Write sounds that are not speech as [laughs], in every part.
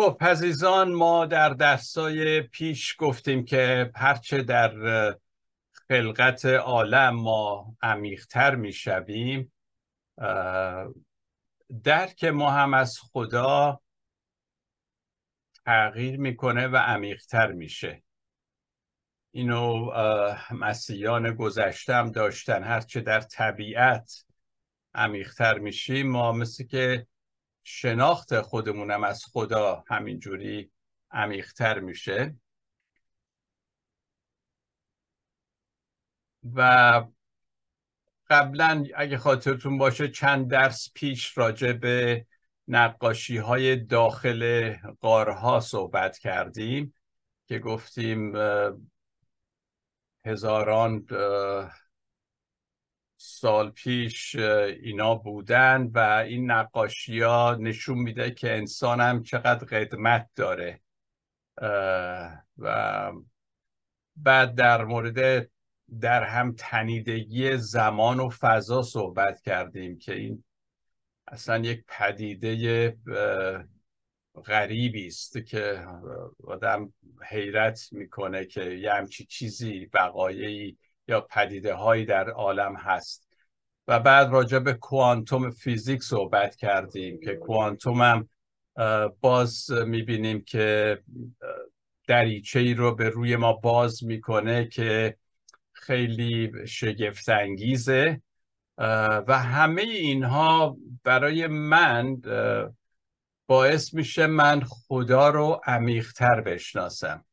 خب عزیزان ما در درسای پیش گفتیم که هرچه در خلقت عالم ما عمیقتر می‌شویم درک ما هم از خدا تغییر می‌کنه و عمیقتر میشه. اینو مسیحیان گذشتم داشتن. هرچه در طبیعت عمیقتر میشیم ما مثل که شناخت خودمونم از خدا همینجوری عمیقتر میشه. و قبلا اگه خاطرتون باشه چند درس پیش راجع به نقاشی های داخل قارها صحبت کردیم که گفتیم هزاران سال پیش اینا بودن و این نقاشی ها نشون میده که انسان هم چقدر قدمت داره. و بعد در مورد در هم تنیدگی زمان و فضا صحبت کردیم که این اصلا یک پدیده غریبی است که آدم حیرت می‌کنه که یه همچی چیزی بقایایی یا پدیده هایی در عالم هست. و بعد راجع به کوانتوم فیزیک صحبت کردیم که کوانتوم هم باز می‌بینیم که دریچه ای رو به روی ما باز می‌کنه که خیلی شگفت انگیزه و همه اینها برای من باعث میشه من خدا رو عمیقتر بشناسم.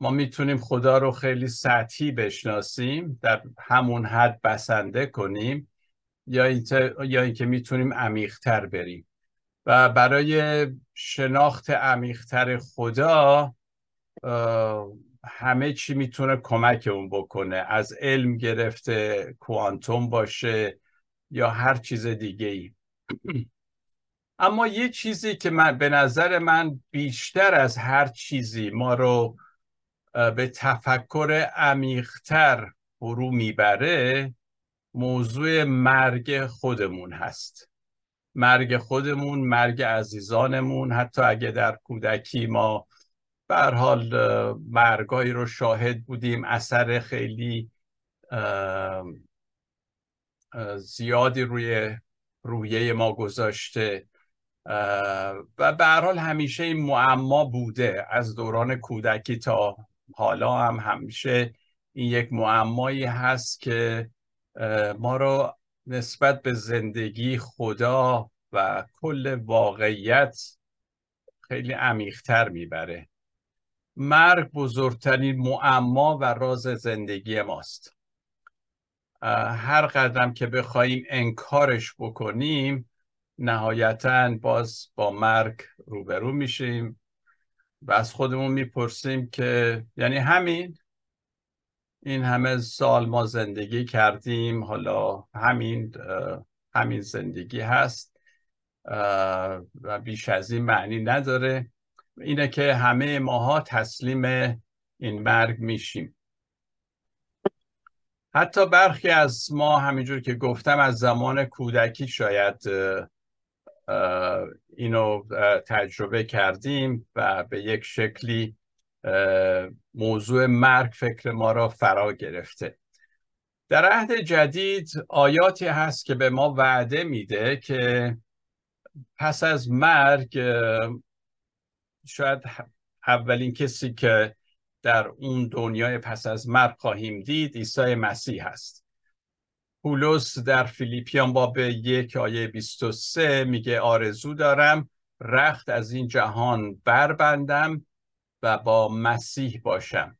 ما می‌تونیم خدا رو خیلی سطحی بشناسیم در همون حد بسنده کنیم یا اینکه یا اینکه می‌تونیم عمیقتر بریم. و برای شناخت عمیقتر خدا همه چی می‌تونه کمک اون بکنه. از علم گرفته کوانتوم باشه یا هر چیز دیگه ای اما یه چیزی که من به نظر من بیشتر از هر چیزی ما رو به تفکر عمیقتر فرو می‌بره موضوع مرگ خودمون هست. مرگ خودمون مرگ عزیزانمون حتی اگه در کودکی ما بر حال مرگایی رو شاهد بودیم اثر خیلی زیادی روی رویه ما گذاشته. و به حال همیشه این معما بوده از دوران کودکی تا حالا هم همیشه این یک معمایی هست که ما رو نسبت به زندگی خدا و کل واقعیت خیلی عمیقتر می‌بره. مرگ بزرگترین معما و راز زندگی ماست. هر قدم که بخوایم انکارش بکنیم نهایتا باز با مرگ روبرو میشیم. و از خودمون می‌پرسیم که یعنی همین این همه سال ما زندگی کردیم حالا همین همین زندگی هست و بیش از این معنی نداره. اینه که همه ماها تسلیم این مرگ میشیم. حتی برخی از ما همینجور که گفتم از زمان کودکی شاید اینو تجربه کردیم و به یک شکلی موضوع مرگ فکر ما را فرا گرفته. در عهد جدید آیاتی هست که به ما وعده میده که پس از مرگ شاید اولین کسی که در اون دنیای پس از مرگ خواهیم دید عیسی مسیح هست. پولس در فیلیپیان باب یک آیه 23 میگه آرزو دارم رخت از این جهان بربندم و با مسیح باشم.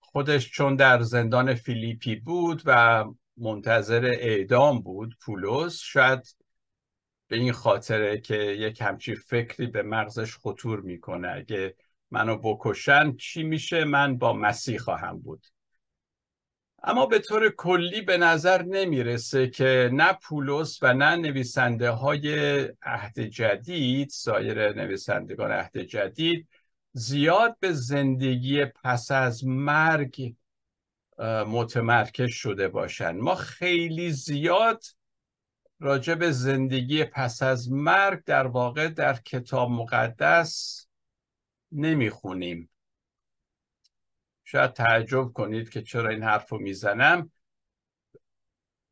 خودش چون در زندان فیلیپی بود و منتظر اعدام بود پولس شاید به این خاطره که یک همچی فکری به مغزش خطور می‌کنه اگه منو بکشن چی میشه؟ من با مسیح خواهم بود. اما به طور کلی به نظر نمی‌رسه که نه پولس و نه نویسنده های عهد جدید سایر نویسندگان عهد جدید زیاد به زندگی پس از مرگ متمرکز شده باشند ما خیلی زیاد راجع به زندگی پس از مرگ در واقع در کتاب مقدس نمی‌خونیم. شاید تعجب کنید که چرا این حرف رو می‌زنم.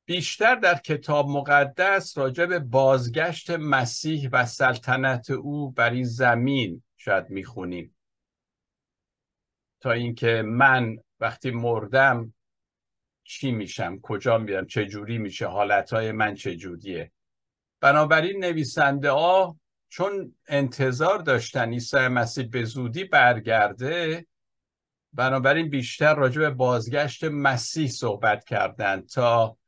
بیشتر در کتاب مقدس راجع به بازگشت مسیح و سلطنت او بر این زمین شاید می‌خونیم. تا اینکه من وقتی مردم چی میشم؟ کجا میرم؟ چه جوری میشه؟ حالتهای من چه جوریه؟ بنابراین نویسنده ها چون انتظار داشتن عیسی مسیح به زودی برگرده بنابراین بیشتر راجع به بازگشت مسیح صحبت کردن تا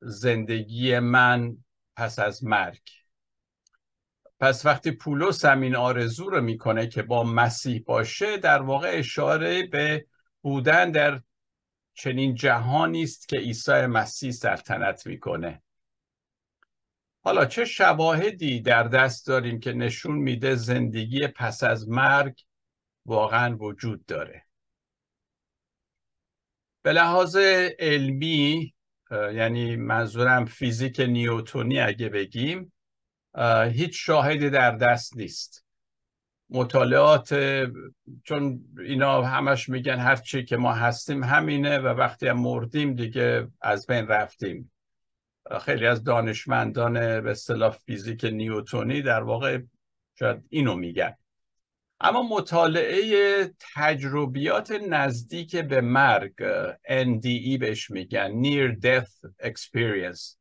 زندگی من پس از مرگ. پس وقتی پولس همین آرزو رو می‌کنه که با مسیح باشه در واقع اشاره به بودن در چنین جهانی است که عیسی مسیح سلطنت می‌کنه. حالا چه شواهدی در دست داریم که نشون میده زندگی پس از مرگ واقعا وجود داره؟ به لحاظ علمی یعنی منظورم فیزیک نیوتونی اگه بگیم هیچ شاهدی در دست نیست. مطالعات چون اینا همش میگن هر چی که ما هستیم همینه و وقتی هم مردیم دیگه از بین رفتیم. خیلی از دانشمندان به اصطلاح فیزیک نیوتونی در واقع شاید اینو میگن. اما مطالعه تجربیات نزدیک به مرگ NDE بهش میگن Near Death Experience.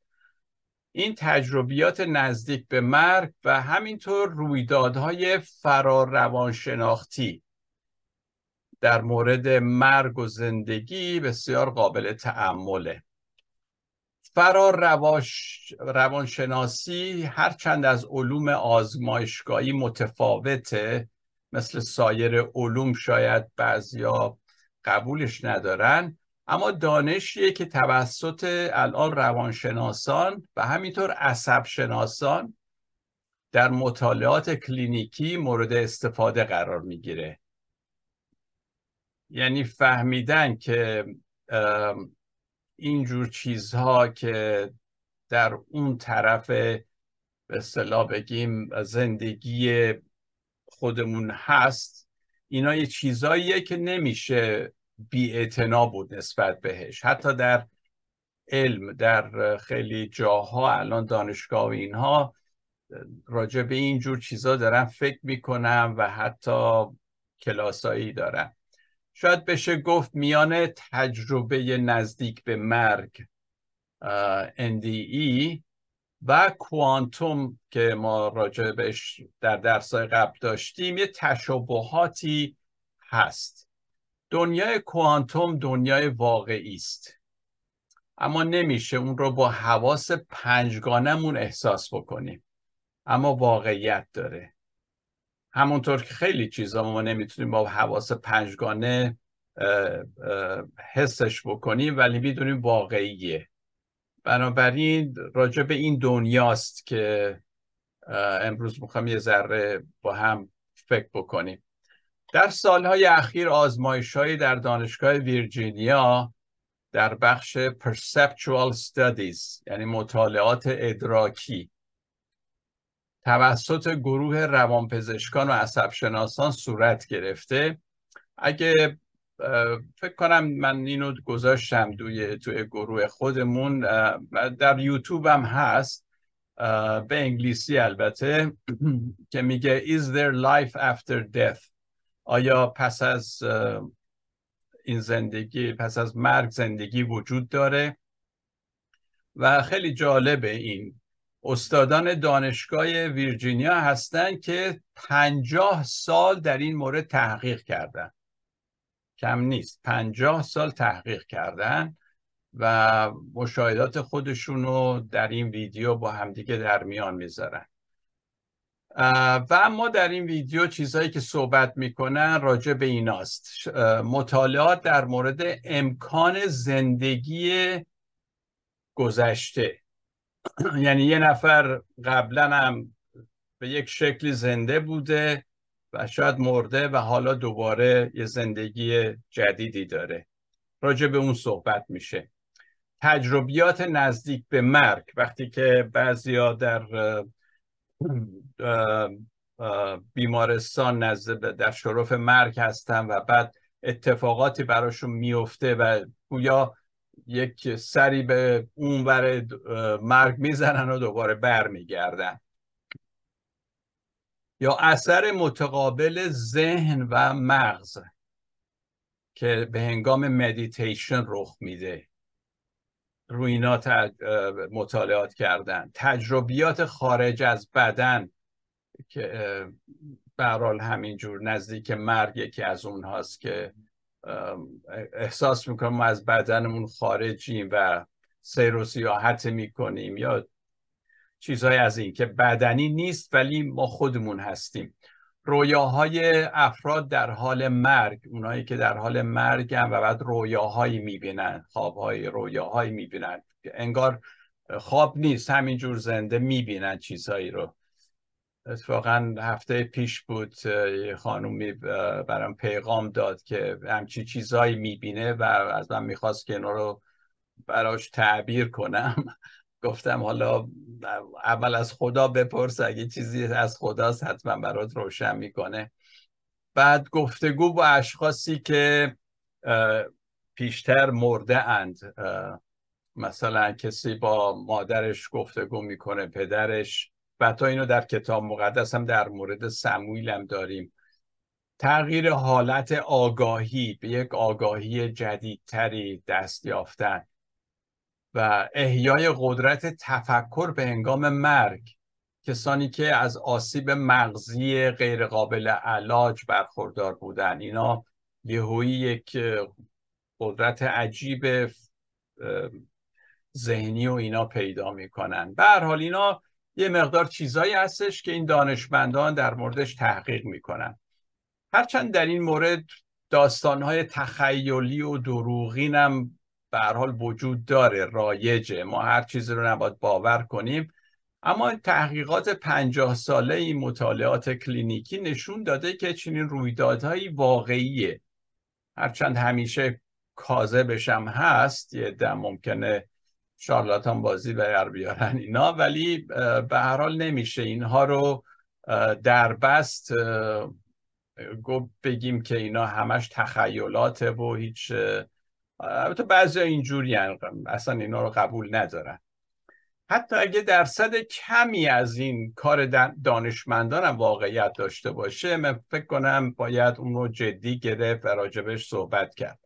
این تجربیات نزدیک به مرگ و همینطور رویدادهای فرار روانشناختی در مورد مرگ و زندگی بسیار قابل تعمله فرار رواش... روانشناسی هرچند از علوم آزمایشگاهی متفاوته. مثل سایر علوم شاید بعضیا قبولش ندارن اما دانشیه که توسط الان روانشناسان و همینطور عصب شناسان در مطالعات کلینیکی مورد استفاده قرار می‌گیره. یعنی فهمیدن که اینجور چیزها که در اون طرف به اصطلاح بگیم زندگی خودمون هست اینا یه چیزاییه که نمیشه بی بود نسبت بهش. حتی در علم در خیلی جاها الان دانشگاه و اینها راجع به اینجور چیزا دارن فکر می‌کنم و حتی کلاسایی دارن. شاید بشه گفت میان تجربه نزدیک به مرگ NDE و کوانتوم که ما راجع بهش در درسای قبل داشتیم یه تشابهاتی هست. دنیای کوانتوم دنیای واقعی است. اما نمیشه اون رو با حواس پنجگانمون احساس بکنیم. اما واقعیت داره. همونطور که خیلی چیزا ما نمی‌تونیم با حواس پنجگانه حسش بکنیم ولی می‌دونیم واقعیه. بنابراین راجع به این دنیاست که امروز می‌خوام یه ذره با هم فکر بکنیم. در سالهای اخیر آزمایش در دانشگاه ویرجینیا در بخش Perceptual Studies یعنی مطالعات ادراکی توسط گروه روانپزشکان و عصبشناسان صورت گرفته. اگه فکر کنم من اینو گذاشتم توی توی گروه خودمون در یوتیوب هم هست به انگلیسی البته [clears throat] که میگه Is there life after death آیا پس از این زندگی پس از مرگ زندگی وجود داره؟ و خیلی جالبه این. استادان دانشگاه ویرجینیا هستند که پنجاه سال در این مورد تحقیق کردن. کم نیست. پنجاه سال تحقیق کردن و مشاهدات خودشون رو در این ویدیو با همدیگه در میان می‌ذارن. و اما در این ویدیو چیزهایی که صحبت می‌کنن راجع به ایناست. مطالعات در مورد امکان زندگی گذشته. [clears throat] یعنی یه نفر قبلا هم به یک شکلی زنده بوده. شاید مرده و حالا دوباره یه زندگی جدیدی داره. راجع به اون صحبت میشه. تجربیات نزدیک به مرگ وقتی که بعضیا در بیمارستان نزد در شرف مرگ هستن و بعد اتفاقاتی براشون میفته و گویا یک سری به اون مرگ می‌زنن و دوباره برمیگردن. یا اثر متقابل ذهن و مغز که به هنگام مدیتیشن رخ میده. روی اینا مطالعات کردن. تجربیات خارج از بدن که برحال همینجور نزدیک مرگ یکی از اونهاست که احساس می‌کنم از بدنمون خارجیم و سیر و سیاحت می‌کنیم یا چیزهای از این که بدنی نیست ولی ما خودمون هستیم. رویاهای افراد در حال مرگ اونایی که در حال مرگ هم و بعد رویاهایی می‌بینن خوابهای رویاهایی می‌بینن. انگار خواب نیست همینجور زنده می‌بینن چیزهایی رو. اتفاقا هفته پیش بود یه خانومی برام پیغام داد که همچی چیزهایی می‌بینه و از من می‌خواست که اینا رو براش تعبیر کنم. گفتم حالا اول از خدا بپرس اگه چیزی از خداست حتما برات روشن می‌کنه. بعد گفتگو با اشخاصی که پیشتر مرده اند. مثلا کسی با مادرش گفتگو می‌کنه پدرش. و تا اینو در کتاب مقدس هم در مورد سمویل هم داریم. تغییر حالت آگاهی به یک آگاهی جدیدتری دست یافتن. و احیای قدرت تفکر به هنگام مرگ. کسانی که از آسیب مغزی غیرقابل علاج برخوردار بودن. اینا یهویی یک قدرت عجیب ذهنی و اینا پیدا می‌کنن. به هر حال اینا یه مقدار چیزایی هستش که این دانشمندان در موردش تحقیق می‌کنن. هرچند در این مورد داستانهای تخیلی و دروغین هم به حال وجود داره رایجه. ما هر چیزی رو نباید باور کنیم. اما تحقیقات پنجاه ساله این مطالعات کلینیکی نشون داده که چنین رویدادهایی واقعیه. هرچند همیشه کاذبش هم هست یه دم ممکنه شارلاتان بازی به بیارن اینا ولی به هر حال نمیشه. اینها رو در بست بگیم که اینا همش تخیلاته و هیچ البته بعضی اینجوری اصلا اینا رو قبول ندارن. حتی اگه درصد کمی از این کار دانشمندان هم واقعیت داشته باشه من فکر کنم باید اون رو جدی گرفت و راجبش صحبت کرد.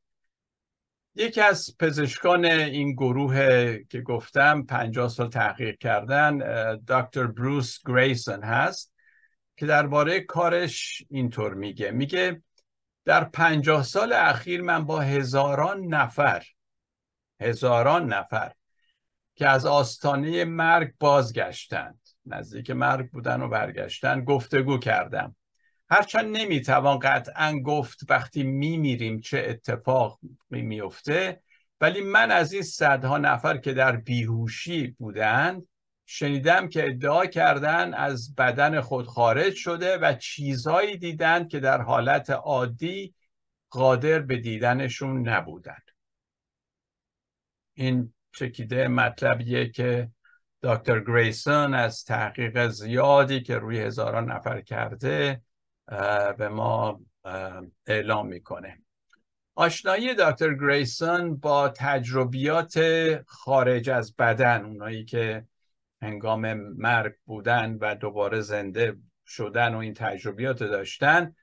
یکی از پزشکان این گروه که گفتم پنجاه سال تحقیق کردن دکتر بروس گریسون هست که درباره کارش اینطور میگه. میگه در پنجاه سال اخیر من با هزاران نفر هزاران نفر که از آستانه مرگ بازگشتند نزدیک مرگ بودن و برگشتن گفتگو کردم. هرچند نمی‌توان قطعا گفت وقتی میمیریم چه اتفاق میفته ولی من از این صدها نفر که در بیهوشی بودند شنیدم که ادعا کردن از بدن خود خارج شده و چیزهایی دیدند که در حالت عادی قادر به دیدنشون نبودند این چکیده مطلبیه که دکتر گریسون از تحقیق زیادی که روی هزاران نفر کرده به ما اعلام می‌کنه. آشنایی دکتر گریسون با تجربیات خارج از بدن اونایی که هنگام مرگ بودن و دوباره زنده شدن و این تجربیات داشتن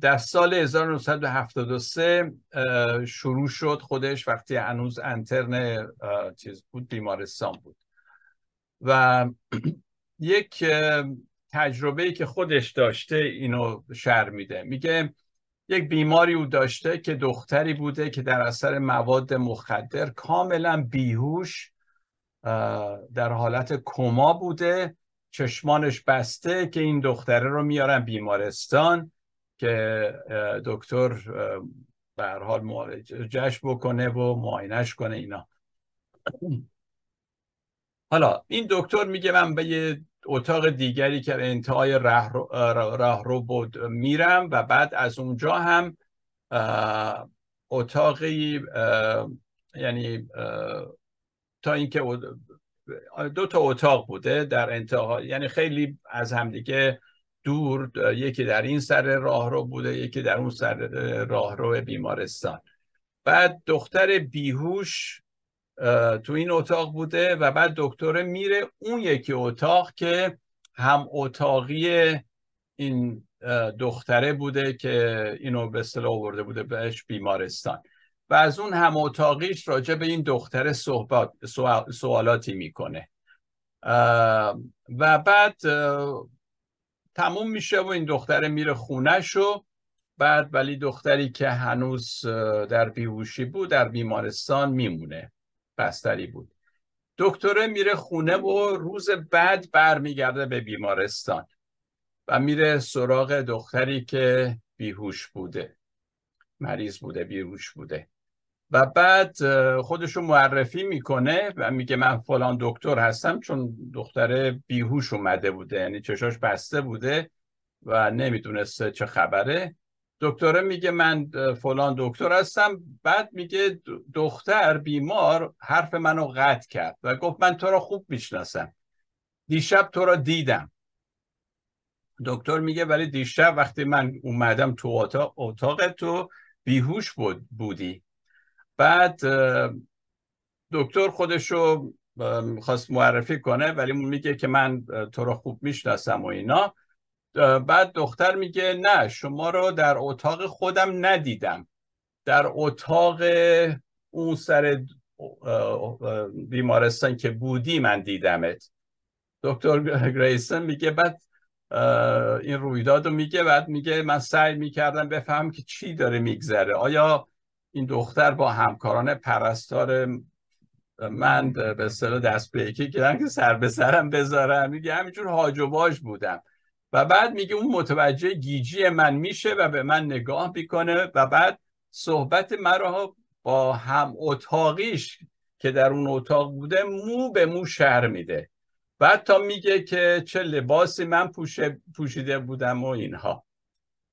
در سال 1973 شروع شد خودش وقتی هنوز انترن چیز بود بیمارستان بود. و [clears throat] یک تجربه که خودش داشته اینو شر میده. میگه یک بیماری او داشته که دختری بوده که در اثر مواد مخدر کاملا بیهوش در حالت کما بوده چشمانش بسته که این دختره رو میارن بیمارستان که دکتر به حال جشن بکنه و معاینش کنه اینا. [clears throat] حالا این دکتر میگه من به یه اتاق دیگری که انتهای راه رو بود میرم و بعد از اونجا هم اتاقی یعنی تا اینکه دو تا اتاق بوده در انتها. یعنی خیلی از همدیگه دور یکی در این سر راهرو بوده یکی در اون سر راهرو بیمارستان. بعد دختر بیهوش تو این اتاق بوده و بعد دکتر میره اون یکی اتاق که هم اتاقی این دختره بوده که اینو به اصطلاح آورده بوده بهش بیمارستان. و از اون هم اتاقیش راجع به این دختر صحبت سوالاتی می‌کنه. و بعد تموم میشه و این دختره میره خونش و بعد ولی دختری که هنوز در بیهوشی بود در بیمارستان میمونه. بستری بود. دکتره میره خونه و روز بعد برمیگرده به بیمارستان و میره سراغ دختری که بیهوش بوده. مریض بوده بیهوش بوده. و بعد خودشو معرفی می‌کنه و میگه من فلان دکتر هستم چون دختر بیهوش اومده بوده یعنی چشاش بسته بوده و نمی‌دونسته چه خبره. دکتره میگه من فلان دکتر هستم. بعد میگه دختر بیمار حرف منو قطع کرد و گفت من تو را خوب می‌شناسم. دیشب تو را دیدم. دکتر میگه ولی دیشب وقتی من اومدم تو اتاق, اتاق تو بیهوش بود بودی. بعد دکتر خودشو خواست معرفی کنه ولی میگه که من تو رو خوب می‌شناسم و اینا. بعد دختر میگه نه شما رو در اتاق خودم ندیدم. در اتاق اون سر بیمارستان که بودی من دیدمت. دکتر گریسن میگه بعد این رویداد رو میگه بعد میگه من سعی می‌کردم بفهم که چی داره میگذره. آیا این دختر با همکاران پرستار من به اصطلاح دست به یکی که سر به سرم بذارم میگه همینجور هاج و باش بودم. و بعد میگه اون متوجه گیجی من میشه و به من نگاه می‌کنه و بعد صحبت مرا با هم اتاقیش که در اون اتاق بوده مو به مو شهر میده. بعد تا میگه که چه لباسی من پوشیده بودم و اینها.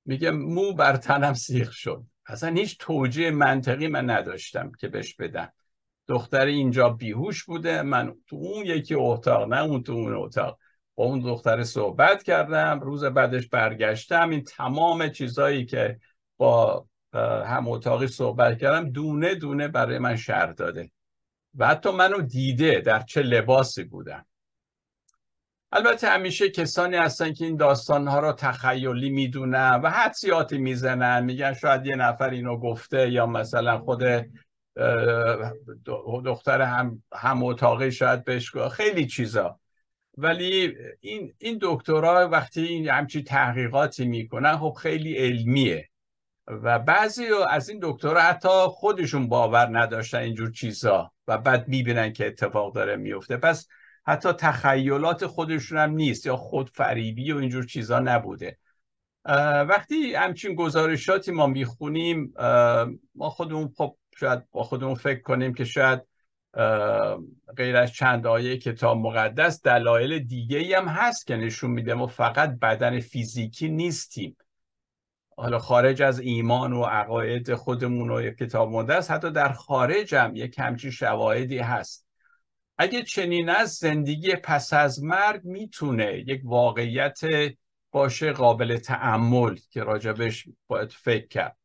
میگه مو بر تنم سیخ شد. اصلا هیچ توجیه منطقی من نداشتم که بهش بدم. دختر اینجا بیهوش بوده من تو اون یکی اتاق نه اون تو اون اتاق. با اون دختر صحبت کردم روز بعدش برگشتم. این تمام چیزایی که با هم اتاقی صحبت کردم دونه دونه برای من شهر داده. و حتی منو دیده در چه لباسی بودم. البته همیشه کسانی هستن که این داستانها را تخیلی می‌دونن و حدسیاتی می‌زنن. میگن شاید یه نفر اینو گفته یا مثلا خود دختر هم, هم اتاقی شاید بهش خیلی چیزا. ولی این این دکترها وقتی این همچی تحقیقاتی می‌کنن خب خیلی علمیه. و بعضی از این دکترها حتی خودشون باور نداشتن اینجور چیزا و بعد می‌بینن که اتفاق داره میفته پس حتی تخیلات خودشون هم نیست یا خودفریبی و اینجور چیزا نبوده. وقتی همچین گزارشاتی ما می‌خونیم ما خودمون خب شاید با خودمون فکر کنیم که شاید غیر از چند آیه کتاب مقدس دلایل دیگه هم هست که نشون میده ما فقط بدن فیزیکی نیستیم. حالا خارج از ایمان و عقاید خودمون و کتاب مقدس حتی در خارج هم یک همچین شواهدی هست. اگه چنین از زندگی پس از مرگ می‌تونه یک واقعیت باشه قابل تعمل که راجبش باید فکر کرد.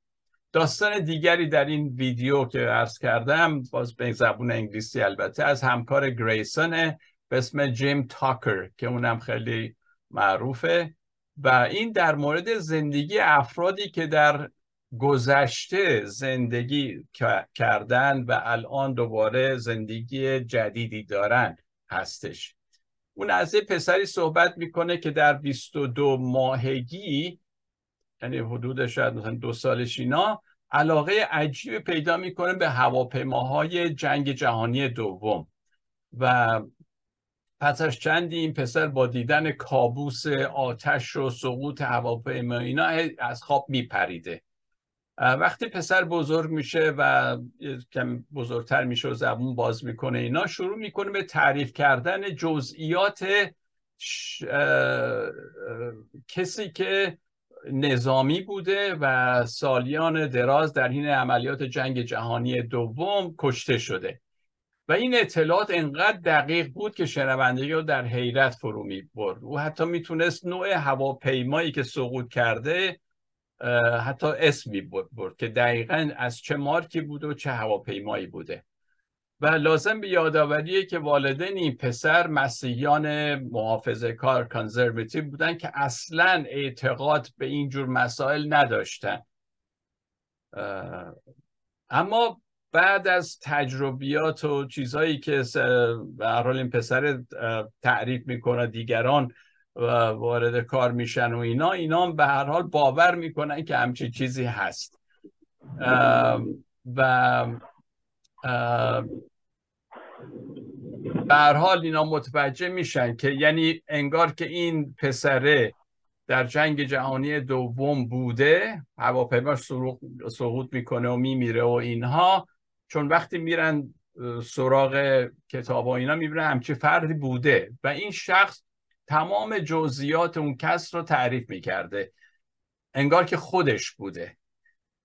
داستان دیگری در این ویدیو که عرض کردم باز به زبون انگلیسی البته از همکار گریسون به اسم جیم تاکر که اونم خیلی معروفه. و این در مورد زندگی افرادی که در گذشته زندگی کردن و الان دوباره زندگی جدیدی دارن هستش. اون از پسری صحبت می‌کنه که در 22 ماهگی یعنی حدود شاید مثلا دو سالش اینا علاقه عجیب پیدا می‌کنه به هواپیماهای جنگ جهانی دوم. و پس از چندی این پسر با دیدن کابوس آتش و سقوط هواپیما اینا از خواب میپریده. وقتی پسر بزرگ میشه و کم بزرگتر میشه و زبون باز می‌کنه اینا شروع می‌کنه به تعریف کردن جزئیات کسی که نظامی بوده و سالیان دراز در این عملیات جنگ جهانی دوم کشته شده. و و این اطلاعات انقدر دقیق بود که شنوندگی رو در حیرت فرو می برد او حتی می‌تونست نوع هواپیمایی که سقوط کرده حتی اسمی برد که دقیقا از چه مارکی بود و چه هواپیمایی بوده. و لازم به یادآوریه که والدین این پسر مسیحیان محافظه کار کانزرواتیو بودن که اصلا اعتقاد به اینجور مسائل نداشتن. اما بعد از تجربیات و چیزهایی که به این پسر تعریف می‌کنه دیگران وارد کار میشن و اینا اینا به هر حال باور می‌کنن که همچی چیزی هست. و به هر حال اینا متوجه میشن که یعنی انگار که این پسره در جنگ جهانی دوم بوده هواپیماش سقوط می‌کنه و میمیره و اینها چون وقتی میرن سراغ کتاب و اینا می‌بینن همچی فردی بوده. و این شخص تمام جزئیات اون کس رو تعریف می‌کرده. انگار که خودش بوده.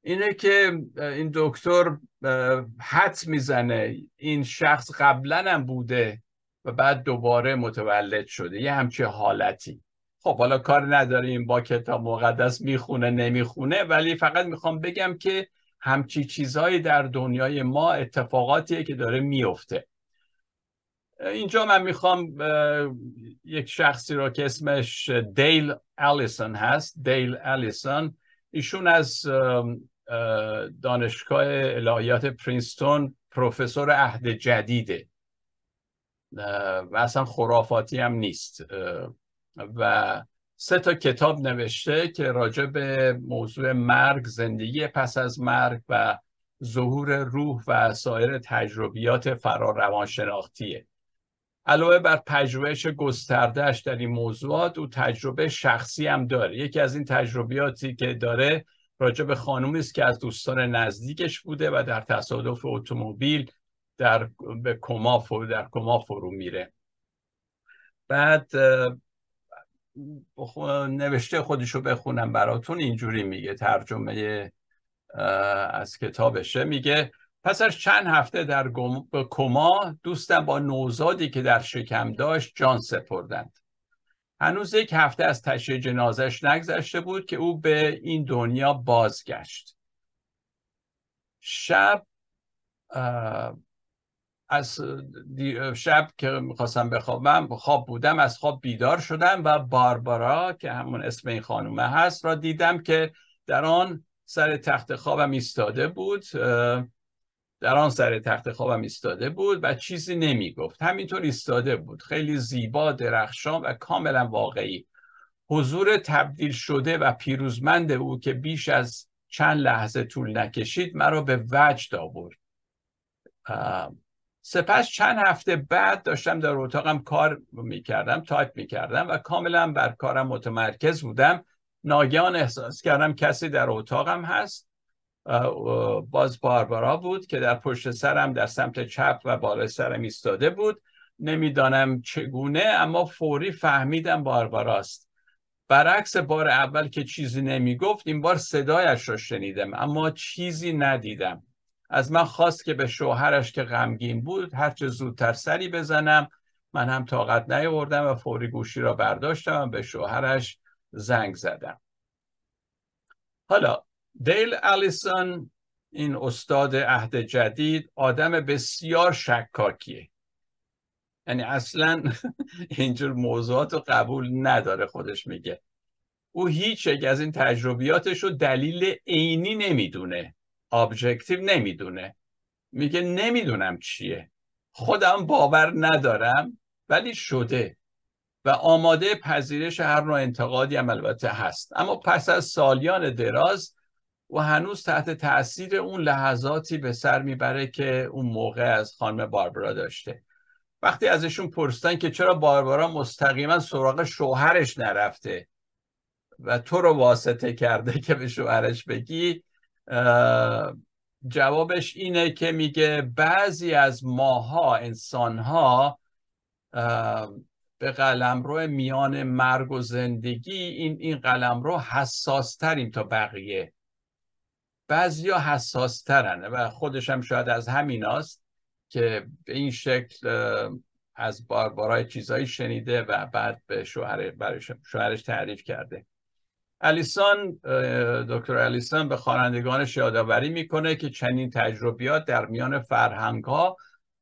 اینه که این دکتر حد می‌زنه این شخص قبلا هم بوده و بعد دوباره متولد شده. یه همچی حالتی. خب حالا کار نداریم با کتاب مقدس می‌خونه نمی‌خونه ولی فقط می‌خوام بگم که همچی چیزهایی در دنیای ما اتفاقاتیه که داره میفته اینجا من می‌خوام یک شخصی رو که اسمش دیل الیسون هست. دیل الیسون ایشون از دانشگاه الهیات پرینستون پروفسور عهد جدیده. و اصلا خرافاتی هم نیست. و سه تا کتاب نوشته که راجع به موضوع مرگ زندگی پس از مرگ و ظهور روح و سایر تجربیات فرار روانشناختیه علاوه بر پژوهش گستردهش در این موضوعات او تجربه شخصی هم داره. یکی از این تجربیاتی که داره راجع به خانومی است که از دوستان نزدیکش بوده و در تصادف اتومبیل در به کما فرو در کما فرو میره. بعد نوشته خودشو بخونم براتون اینجوری میگه ترجمه از کتابشه. میگه پس از چند هفته در کما دوستم با نوزادی که در شکم داشت جان سپردند. هنوز یک هفته از تشییع جنازش نگذشته بود که او به این دنیا بازگشت. شب از شب که می‌خواستم بخوابم خواب بودم از خواب بیدار شدم و باربارا که همون اسم این خانومه هست را دیدم که در آن سر تخت خوابم ایستاده بود. در آن سر تخت خوابم ایستاده بود و چیزی نمی‌گفت. همینطور ایستاده بود. خیلی زیبا درخشان و کاملا واقعی. حضور تبدیل شده و پیروزمند او که بیش از چند لحظه طول نکشید مرا به وجد آورد. سپس چند هفته بعد داشتم در اتاقم کار می‌کردم تایپ می‌کردم و کاملا بر کارم متمرکز بودم. ناگهان احساس کردم کسی در اتاقم هست. باز باربارا بود که در پشت سرم در سمت چپ و بالای سرم ایستاده بود. نمی‌دانم چگونه اما فوری فهمیدم بارباراست. برعکس بار اول که چیزی نمی‌گفت این بار صدایش را شنیدم اما چیزی ندیدم. از من خواست که به شوهرش که غمگین بود هرچه زودتر سری بزنم. من هم طاقت نیاوردم و فوری گوشی را برداشتم و به شوهرش زنگ زدم. حالا دیل الیسون این استاد عهد جدید آدم بسیار شکاکیه. یعنی اصلا [laughs] اینجور موضوعات رو قبول نداره خودش میگه. او هیچ یک از این تجربیاتش رو دلیل عینی نمی‌دونه ابجکتیو نمی‌دونه. میگه نمی‌دونم چیه. خودم باور ندارم ولی شده. و آماده پذیرش هر نوع انتقادی هم البته هست. اما پس از سالیان دراز و هنوز تحت تاثیر اون لحظاتی به سر می‌بره که اون موقع از خانم باربرا داشته. وقتی ازشون پرستن که چرا باربارا مستقیما سراغ شوهرش نرفته و تو رو واسطه کرده که به شوهرش بگی جوابش اینه که میگه بعضی از ماها انسانها به قلمرو میان مرگ و زندگی این این قلمرو حساس تریم تا بقیه. بعضیا حساس و خودش هم شاید از همیناست که به این شکل از باربارای چیزایی شنیده و بعد به شوهر شوهرش تعریف کرده. الیسان دکتر الیسان به خوانندگانش یادآوری می‌کنه که چنین تجربیات در میان فرهنگ ها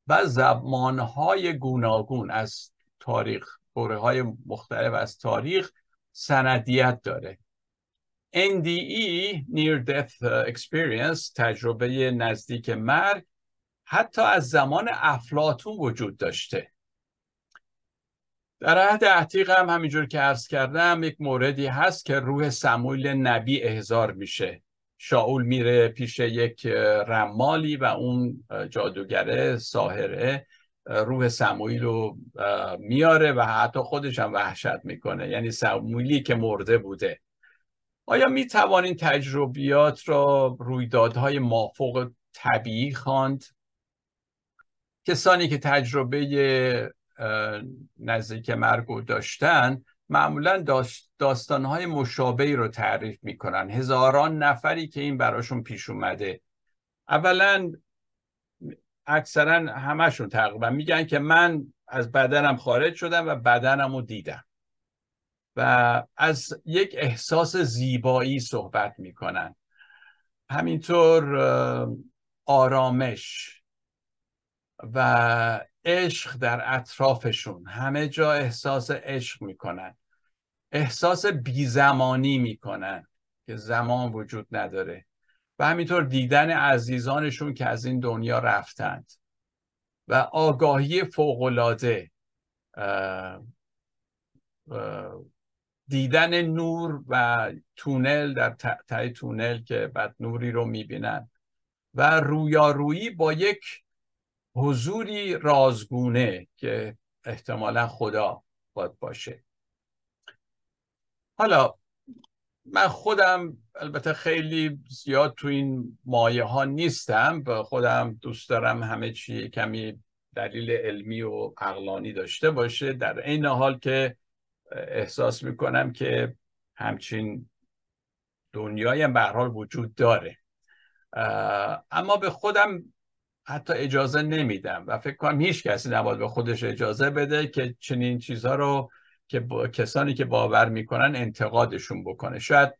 و زبان های گوناگون از تاریخ دوره های مختلف از تاریخ سندیت داره. NDE Near Death Experience تجربه نزدیک مرگ حتی از زمان افلاتون وجود داشته. در عهد عتیق هم همینجور که عرض کردم یک موردی هست که روح سمویل نبی احضار میشه. شاول میره پیش یک رمالی و اون جادوگره ساهره روح سمویل رو میاره و حتی خودش هم وحشت می‌کنه. یعنی سمویلی که مرده بوده. آیا می توانید تجربیات را رویدادهای مافوق طبیعی خواند؟ کسانی که تجربه نزدیک مرگ داشتن معمولا داست داستانهای مشابهی رو تعریف می‌کنن. هزاران نفری که این براشون پیش اومده. اولا اکثرا همشون تقریبا میگن که من از بدنم خارج شدم و بدنم رو دیدم. و از یک احساس زیبایی صحبت می‌کنن. همینطور آرامش و عشق در اطرافشون. همه جا احساس عشق می‌کنن. احساس بیزمانی می‌کنن که زمان وجود نداره. و همینطور دیدن عزیزانشون که از این دنیا رفتند. و آگاهی فوقلاده دیدن نور و تونل در تای تونل که بعد نوری رو می‌بینن. و رویارویی با یک حضوری رازگونه که احتمالا خدا باید باشه. حالا من خودم البته خیلی زیاد تو این مایه ها نیستم به خودم دوست دارم همه چی کمی دلیل علمی و عقلانی داشته باشه در این حال که احساس می‌کنم که همچین دنیای هم حال وجود داره. اما به خودم حتی اجازه نمیدم و فکر کنم هیچ کسی نباید به خودش اجازه بده که چنین چیزها رو که با کسانی که باور می‌کنن انتقادشون بکنه. شاید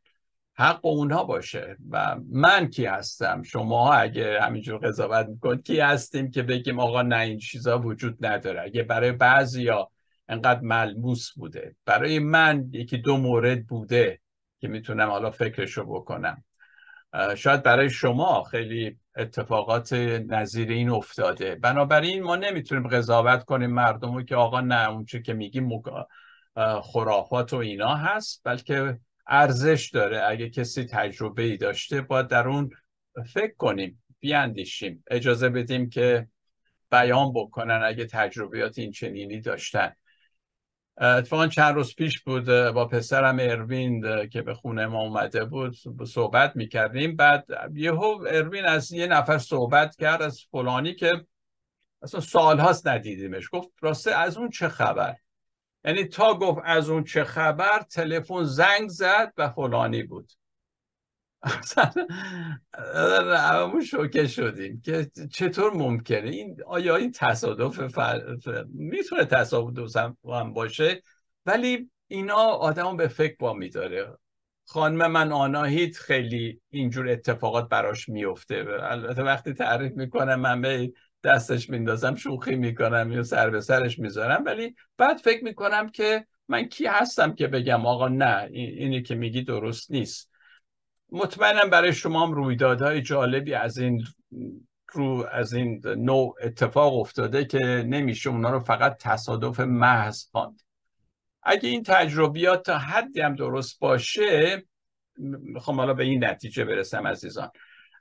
حق اونها باشه و من کی هستم؟ شما اگه همینجور قضاوت می‌کنید کی هستیم که بگیم آقا نه این چیزا وجود نداره؟ اگه برای بعضی یا انقدر ملموس بوده. برای من یکی دو مورد بوده که می‌تونم حالا فکرشو بکنم. شاید برای شما خیلی اتفاقات نظیر این افتاده. بنابراین ما نمی‌تونیم قضاوت کنیم مردم رو که آقا نه اون که میگیم خرافات و اینا هست بلکه ارزش داره. اگه کسی تجربه ای داشته باید در اون فکر کنیم بیاندیشیم. اجازه بدیم که بیان بکنن اگه تجربیات این چنینی داشتن. اتفاقا چند روز پیش بود با پسرم اروین که به خونه ما اومده بود صحبت می‌کردیم. بعد یهو اروین از یه نفر صحبت کرد از فلانی که اصلا سالهاست ندیدیمش. گفت راسته از اون چه خبر؟ یعنی تا گفت از اون چه خبر تلفن زنگ زد و فلانی بود. همون شوکه شدیم که چطور ممکنه؟ این آیا این تصادف می‌تونه تصادف هم باشه؟ ولی اینا آدم به فکر با میداره. خانم من آناهید خیلی اینجور اتفاقات براش میفته البته وقتی تعریف می‌کنم من به دستش میندازم شوخی می‌کنم یا سر به سرش می‌ذارم. ولی بعد فکر می‌کنم که من کی هستم که بگم آقا نه اینی که میگی درست نیست. مطمئنم برای شما هم رویدادهای جالبی از این رو از این نوع اتفاق افتاده که نمیشه اونا رو فقط تصادف محض خواند. اگه این تجربیات تا حدی هم درست باشه می‌خوام حالا به این نتیجه برسم عزیزان.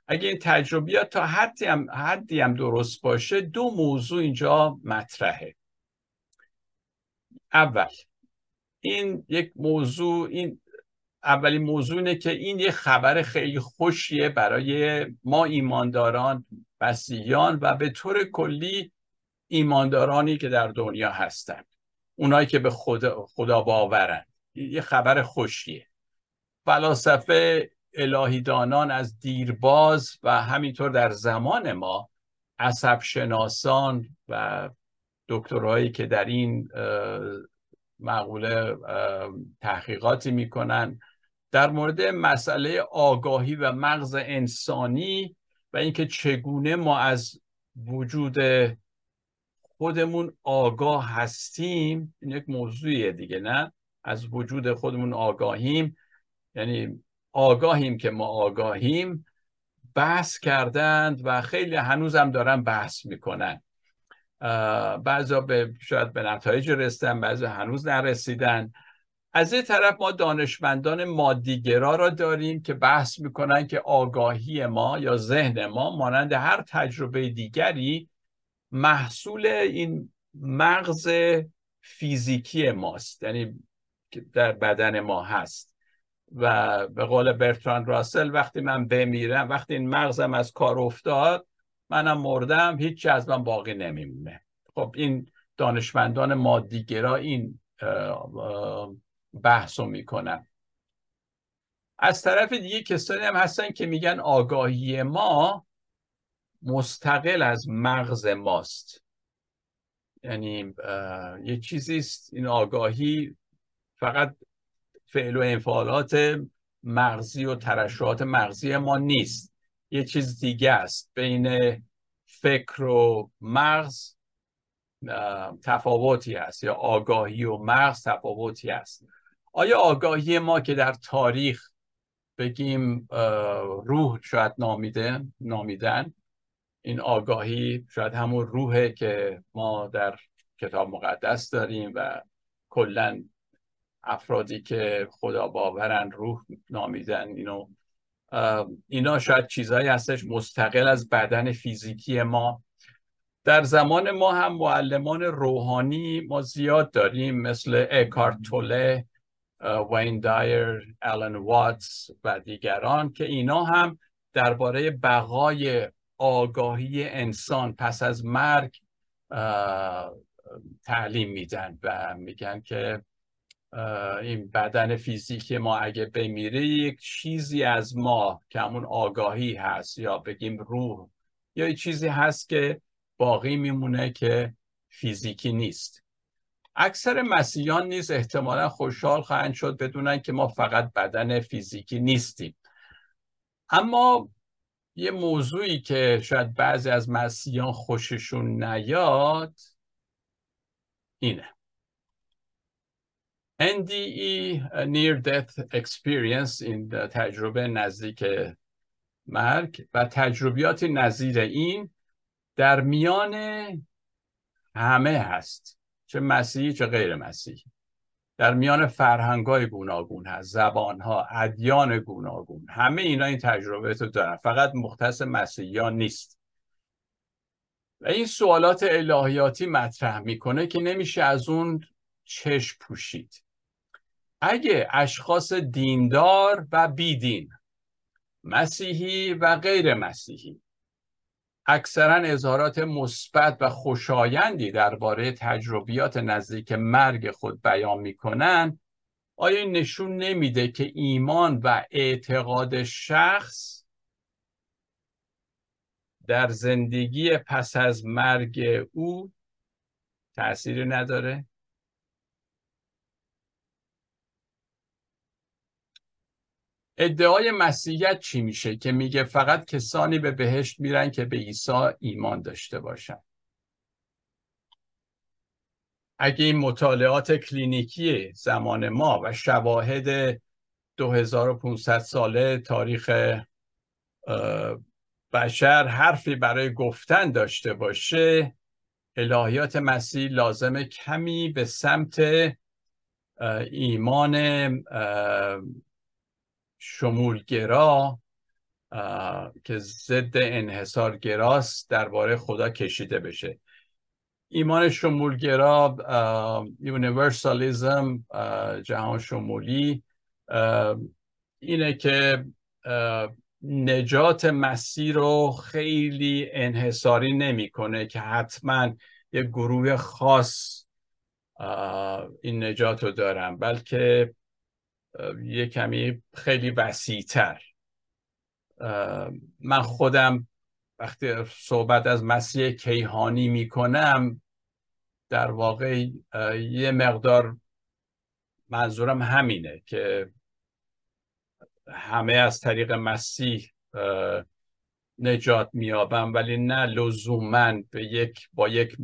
اگه این تجربیات تا حدی هم, حدی هم درست باشه دو موضوع اینجا مطرحه. اول این یک موضوع این اولین موضوع اینه که این یه خبر خیلی خوشیه برای ما ایمانداران مسیحیان و به طور کلی ایماندارانی که در دنیا هستند اونایی که به خدا, خدا باورن. یه خبر خوشیه. فلاسفه الهیدانان از دیرباز و همینطور در زمان ما عصب شناسان و دکترهایی که در این مقوله تحقیقاتی می‌کنن در مورد مسئله آگاهی و مغز انسانی و اینکه چگونه ما از وجود خودمون آگاه هستیم این یک موضوعیه دیگه نه؟ از وجود خودمون آگاهیم یعنی آگاهیم که ما آگاهیم بحث کردند و خیلی هنوزم دارن بحث می‌کنن. بعضا به شاید به نتایج رسیدن بعضا هنوز نرسیدن. از این طرف ما دانشمندان مادیگرا را داریم که بحث می‌کنن که آگاهی ما یا ذهن ما مانند هر تجربه دیگری محصول این مغز فیزیکی ماست یعنی در بدن ما هست. و به قول برتراند راسل وقتی من بمیرم وقتی این مغزم از کار افتاد منم مردم هیچ از من باقی نمیمونه. خب این دانشمندان مادیگرا این بحث رو می‌کنن از طرف دیگه کسانی هم هستن که میگن آگاهی ما مستقل از مغز ماست. یعنی یه چیزی است این آگاهی فقط فعل و انفعالات مغزی و ترشحات مغزی ما نیست. یه چیز دیگه است بین فکر و مغز تفاوتی هست. یا آگاهی و مغز تفاوتی هست. آیا آگاهی ما که در تاریخ بگیم روح شاید نامیده نامیدن؟ این آگاهی شاید همون روحه که ما در کتاب مقدس داریم و کلا افرادی که خدا باورن روح نامیدن اینو اینا شاید چیزهایی هستش مستقل از بدن فیزیکی ما. در زمان ما هم معلمان روحانی ما زیاد داریم مثل اکارت وین دایر آلن واتس و دیگران که اینا هم درباره بقای آگاهی انسان پس از مرگ تعلیم میدن و میگن که این بدن فیزیکی ما اگه بمیره یک چیزی از ما که همون آگاهی هست یا بگیم روح یا یک چیزی هست که باقی میمونه که فیزیکی نیست. اکثر مسیحیان نیز احتمالا خوشحال خواهند شد بدونن که ما فقط بدن فیزیکی نیستیم. اما یه موضوعی که شاید بعضی از مسیحیان خوششون نیاد اینه. NDE Near Death Experience این تجربه نزدیک مرگ و تجربیات نظیر این در میان همه هست. چه مسیحی چه غیر مسیحی. در میان فرهنگ های گوناگون هست زبان ها ادیان گوناگون همه اینا این تجربه رو دارن. فقط مختص مسیحیان نیست. و این سوالات الهیاتی مطرح می‌کنه که نمیشه از اون چشم پوشید. اگه اشخاص دیندار و بیدین مسیحی و غیر مسیحی اکثرا اظهارات مثبت و خوشایندی درباره تجربیات نزدیک مرگ خود بیان می‌کنن آیا این نشون نمیده که ایمان و اعتقاد شخص در زندگی پس از مرگ او تأثیری نداره؟ ادعای مسیحیت چی میشه که میگه فقط کسانی به بهشت میرن که به عیسی ایمان داشته باشن؟ اگه این مطالعات کلینیکی زمان ما و شواهد 2500 ساله تاریخ بشر حرفی برای گفتن داشته باشه الهیات مسیح لازمه کمی به سمت ایمان شمولگرا که ضد انحصارگراست درباره خدا کشیده بشه. ایمان شمولگرا universalism جهان شمولی اینه که نجات مسیح رو خیلی انحصاری نمی‌کنه که حتما یه گروه خاص این نجات رو دارن. بلکه یه کمی خیلی وسیعتر. من خودم وقتی صحبت از مسیح کیهانی می‌کنم در واقع یه مقدار منظورم همینه که همه از طریق مسیح نجات میابم ولی نه لزوما به یک با یک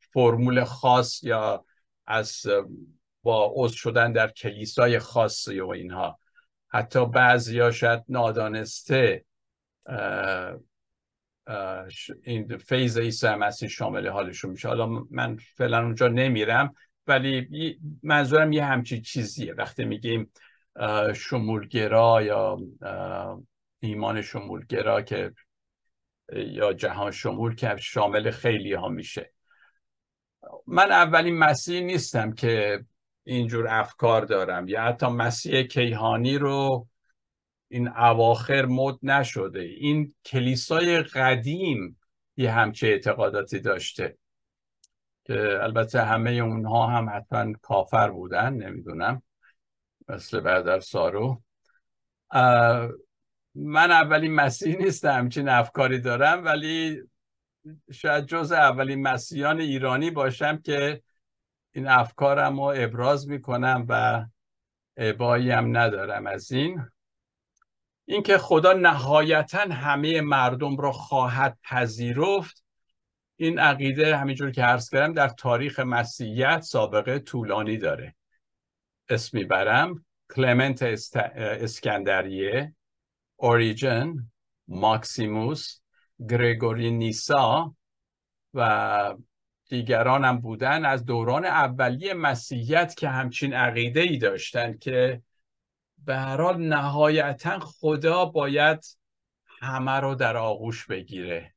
فرمول خاص یا از با عضو شدن در کلیسای خاصی و اینها. حتی بعضی شاید نادانسته این فیض عیسی مسیح شامل حالشون میشه. حالا من فعلا اونجا نمیرم ولی منظورم یه همچین چیزیه. وقتی میگیم شمولگرا یا ایمان شمولگرا که یا جهان شمول که شامل خیلی ها میشه. من اولین مسیح نیستم که اینجور افکار دارم. یا حتی مسیح کیهانی رو این اواخر مد نشده. این کلیسای قدیم یه همچه اعتقاداتی داشته. که البته همه اونها هم حتما کافر بودن نمی‌دونم. مثل برادر سارو. من اولین مسیح نیستم همچین افکاری دارم ولی شاید جز اولین مسیحیان ایرانی باشم که این افکارم رو ابراز می‌کنم و عبایی ندارم از این. اینکه خدا نهایتا همه مردم رو خواهد پذیرفت این عقیده همینجور که عرض کردم در تاریخ مسیحیت سابقه طولانی داره. اسمی برم کلمنت اسکندریه اوریجن ماکسیموس گرگوری نیسا و دیگران هم بودن از دوران اولیه مسیحیت که همچین عقیده ای داشتن که به هر حال نهایتا خدا باید همه رو در آغوش بگیره.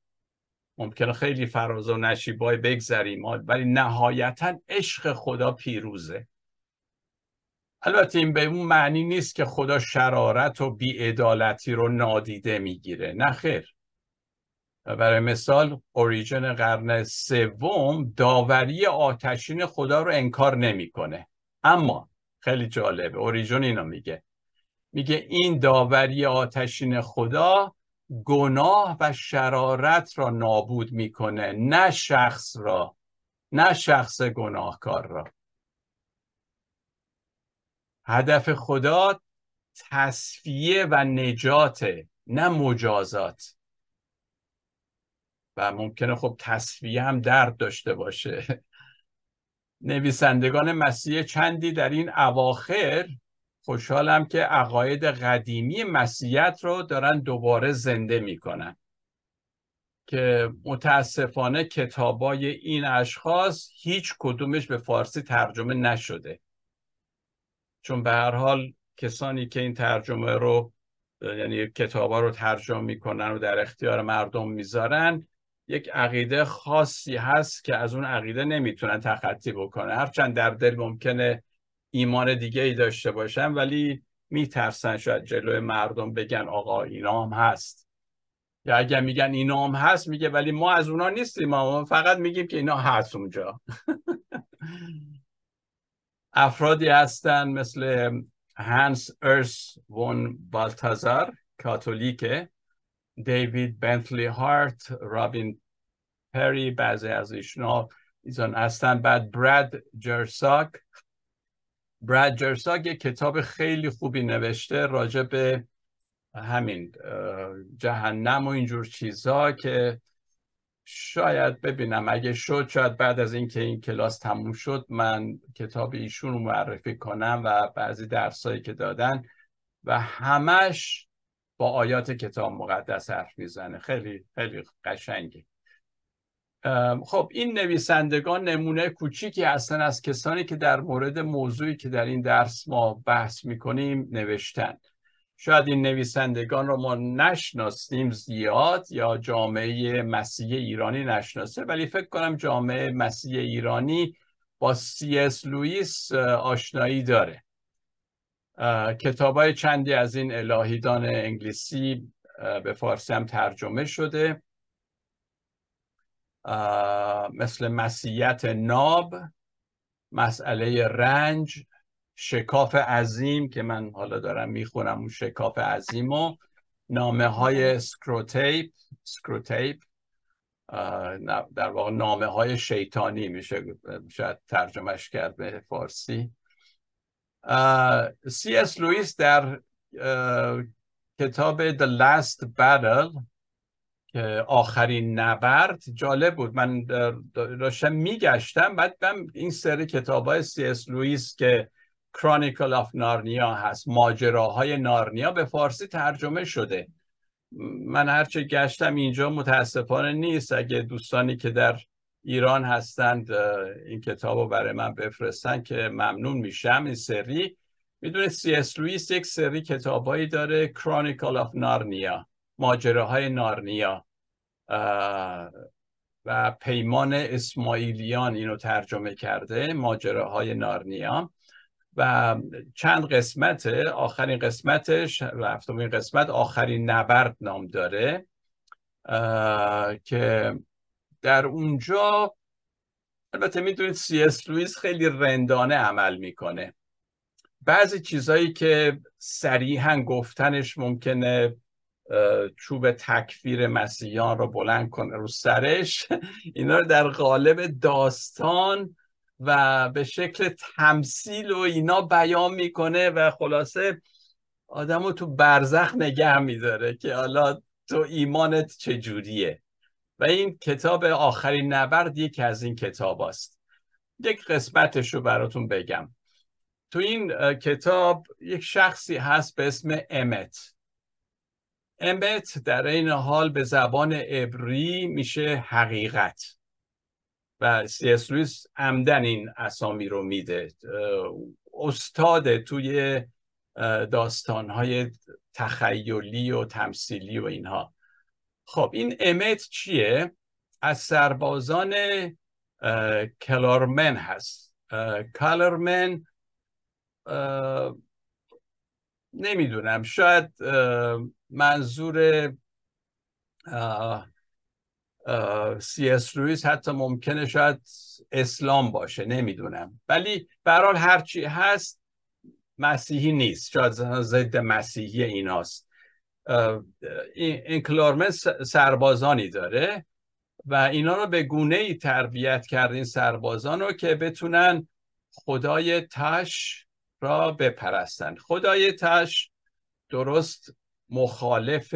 ممکنه خیلی فراز و نشیبای بگذریم ولی نهایتا عشق خدا پیروزه. البته این به اون معنی نیست که خدا شرارت و بیعدالتی رو نادیده می‌گیره. نه خیر. برای مثال اوریجن قرن سوم داوری آتشین خدا رو انکار نمی‌کنه. اما خیلی جالبه اوریجن اینو میگه. میگه این داوری آتشین خدا گناه و شرارت را نابود می‌کنه نه شخص را نه شخص گناهکار را. هدف خدا تصفیه و نجات نه مجازات. و ممکنه خب تصفیه هم درد داشته باشه. نویسندگان مسیح چندی در این اواخر خوشحالم که عقاید قدیمی مسیحیت رو دارن دوباره زنده می‌کنن. که متاسفانه کتابای این اشخاص هیچ کدومش به فارسی ترجمه نشده. چون به هر حال کسانی که این ترجمه رو یعنی کتابا رو ترجمه می‌کنن و در اختیار مردم می‌ذارن یک عقیده خاصی هست که از اون عقیده نمی‌تونن تخطی بکنن هرچند در دل ممکنه ایمان دیگه ای داشته باشن ولی میترسن شاید جلوی مردم بگن آقا اینا هم هست. یا اگر میگن اینا هم هست میگه ولی ما از اونا نیستیم ما فقط میگیم که اینا هست اونجا. [laughs] افرادی هستن مثل هانس ارس وون بالتازار کاتولیکه. دیوید بنتلی هارت رابین پری بعضی از ایشنا ایزان هستن. بعد براد جرساک براد جرساک یک کتاب خیلی خوبی نوشته راجع به همین جهنم و اینجور چیزها که شاید ببینم. اگه شد شاید بعد از اینکه این کلاس تموم شد من کتاب ایشون رو معرفی کنم و بعضی درسایی که دادن. و همش با آیات کتاب مقدس حرف می‌زنه. خیلی خیلی قشنگی خب این نویسندگان نمونه کوچیکی هستن از کسانی که در مورد موضوعی که در این درس ما بحث می‌کنیم نوشتن. شاید این نویسندگان رو ما نشناسیم زیاد یا جامعه مسیح ایرانی نشناسه ولی فکر کنم جامعه مسیح ایرانی با سی اس لوئیس آشنایی داره. کتاب های چندی از این الهیدان انگلیسی به فارسی هم ترجمه شده. مثل مسیحیت ناب مسئله رنج شکاف عظیم که من حالا دارم می‌خونم اون شکاف عظیم و نامه های Screwtape Screwtape در واقع نامه های شیطانی میشه شاید ترجمهش کرد به فارسی. سی اس لوئیس در کتاب The Last Battle که آخرین نبرد جالب بود. من داشتم میگشتم بعد این سری کتاب های سی اس لوئیس که Chronicle of Narnia هست ماجراهای نارنیا به فارسی ترجمه شده. من هرچه گشتم اینجا متاسفانه نیست. اگه دوستانی که در ایران هستند این کتاب رو برای من بفرستن که ممنون میشم. این سری می‌دونه سی اس لویس یک سری کتابایی داره Chronicle of Narnia ماجراهای نارنیا و پیمان اسماعیلیان اینو ترجمه کرده ماجراهای نارنیا. و چند قسمت آخرین قسمتش و هفتمین قسمت آخرین نبرد نام داره که در اونجا البته می‌دونید سی اس لویس خیلی رندانه عمل می‌کنه. بعضی چیزهایی که صریحا گفتنش ممکنه چوب تکفیر مسیحیان رو بلند کنه رو سرش [laughs] اینا رو در قالب داستان و به شکل تمثیل و اینا بیان می‌کنه و خلاصه آدم رو تو برزخ نگه میداره که حالا تو ایمانت چجوریه. و این کتاب آخرین نبرد یکی از این کتاب است یک قسمتش رو براتون بگم. تو این کتاب یک شخصی هست به اسم امت. امت در این حال به زبان عبری میشه حقیقت. و سی اس لویس عمدا این اسامی رو میده. استاد توی داستانهای تخیلی و تمثیلی و اینها. خب این امت چیه؟ از سربازان کلارمن هست. کلارمن نمی‌دونم. شاید منظور سی اس رویز حتی ممکنه شاید اسلام باشه نمی‌دونم. ولی برحال هرچی هست مسیحی نیست. شاید ضد مسیحی ایناست. این کلارمن سربازانی داره و اینا رو به گونه ای تربیت کرد این سربازان رو که بتونن خدای تش را بپرستن. خدای تش درست مخالف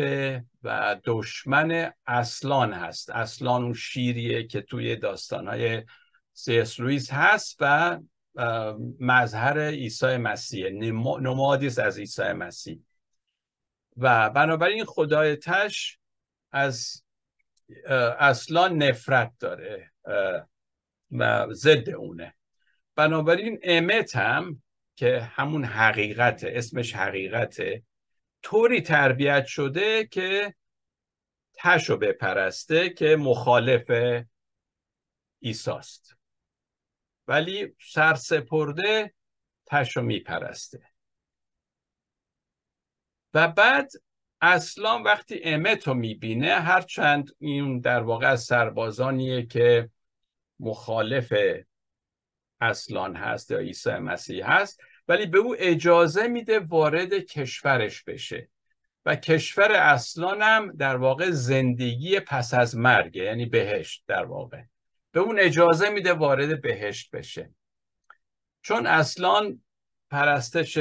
و دشمن اصلان هست. اصلان اون شیریه که توی داستانهای سیس رویز هست و مظهر عیسی مسیح نمادیست از عیسی مسیح. و بنابراین خدای تش از اصلا نفرت داره و ضد اونه. بنابراین امت هم که همون حقیقت اسمش حقیقته طوری تربیت شده که تشو بپرسته که مخالف ایساست ولی سرسپرده تشو میپرسته. و بعد اصلا وقتی امت رو می‌بینه هرچند این در واقع از سربازانیه که مخالف اصلان هست یا عیسی مسیح هست ولی به او اجازه میده وارد کشورش بشه. و کشور اصلان هم در واقع زندگی پس از مرگ یعنی بهشت در واقع. به اون اجازه میده وارد بهشت بشه. چون اصلان پرستش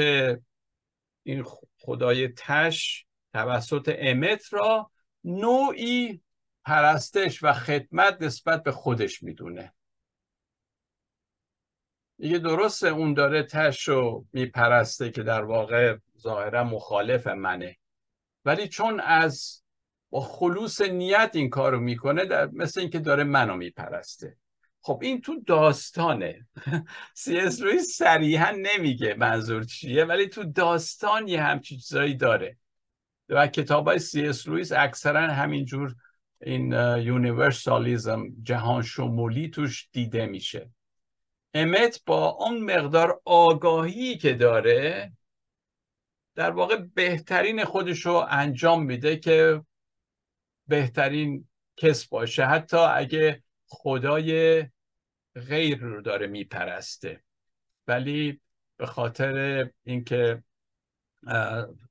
این خدای تش توسط امت را نوعی پرستش و خدمت نسبت به خودش می‌دونه. دیگه درسته اون داره تش رو میپرسته که در واقع ظاهرا مخالف منه. ولی چون از با خلوص نیت این کارو می‌کنه در مثل اینکه داره منو میپرسته. خب این تو داستانه. [laughs] سی اس لویس صریحا نمیگه منظور چیه ولی تو داستان یه همچین چیزایی داره. و کتاب های سی اس لویس اکثرا همینجور این universalism جهان شمولی توش دیده میشه. امت با اون مقدار آگاهی که داره در واقع بهترین خودش رو انجام میده که بهترین کس باشه. حتی اگه خدای غیر رو داره میپرسته. ولی به خاطر اینکه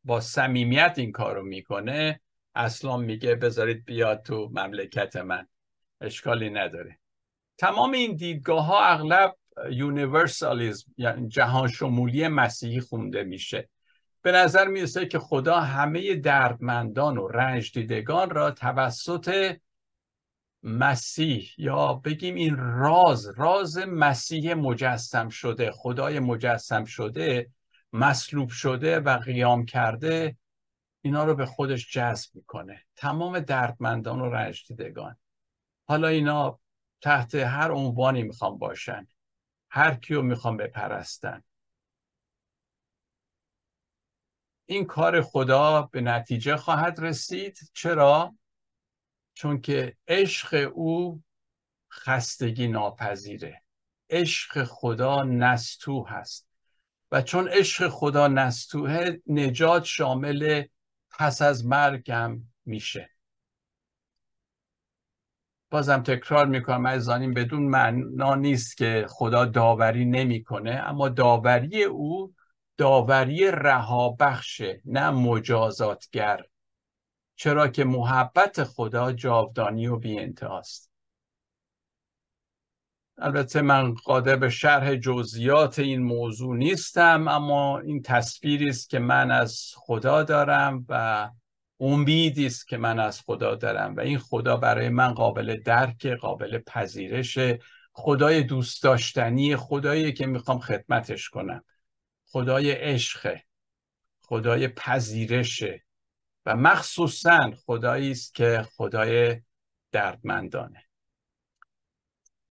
با صمیمیت این کارو می‌کنه اصلا میگه بذارید بیاد تو مملکت من. اشکالی نداره. تمام این دیدگاه ها اغلب universalism یعنی جهان شمولی مسیحی خونده میشه. به نظر می‌رسه که خدا همه دردمندان و رنج دیدگان را توسط مسیح. یا بگیم این راز راز مسیح مجسم شده خدای مجسم شده مصلوب شده و قیام کرده اینا رو به خودش جذب می‌کنه. تمام دردمندان و رنج دیدگان حالا اینا تحت هر عنوانی می‌خوام باشن. هر کیو می‌خوام بپرستن. این کار خدا به نتیجه خواهد رسید. چرا؟ چون که عشق او خستگی ناپذیره. عشق خدا نستو هست. و چون عشق خدا نستوه نجات شامل پس از مرگم میشه. بازم تکرار می‌کنم عزیزانیم بدون معنا نیست که خدا داوری نمی‌کنه اما داوری او داوری رهابخشه نه مجازاتگر. چرا که محبت خدا جاودانی و بی انتهاست البته من قادر به شرح جزئیات این موضوع نیستم اما این تصویری است که من از خدا دارم و امیدی است که من از خدا دارم و این خدا برای من قابل درک قابل پذیرش خدای دوست داشتنی خدایی که می‌خوام خدمتش کنم. خدای عشق خدای پذیرشه و مخصوصا خدایی است که خدای دردمندانه.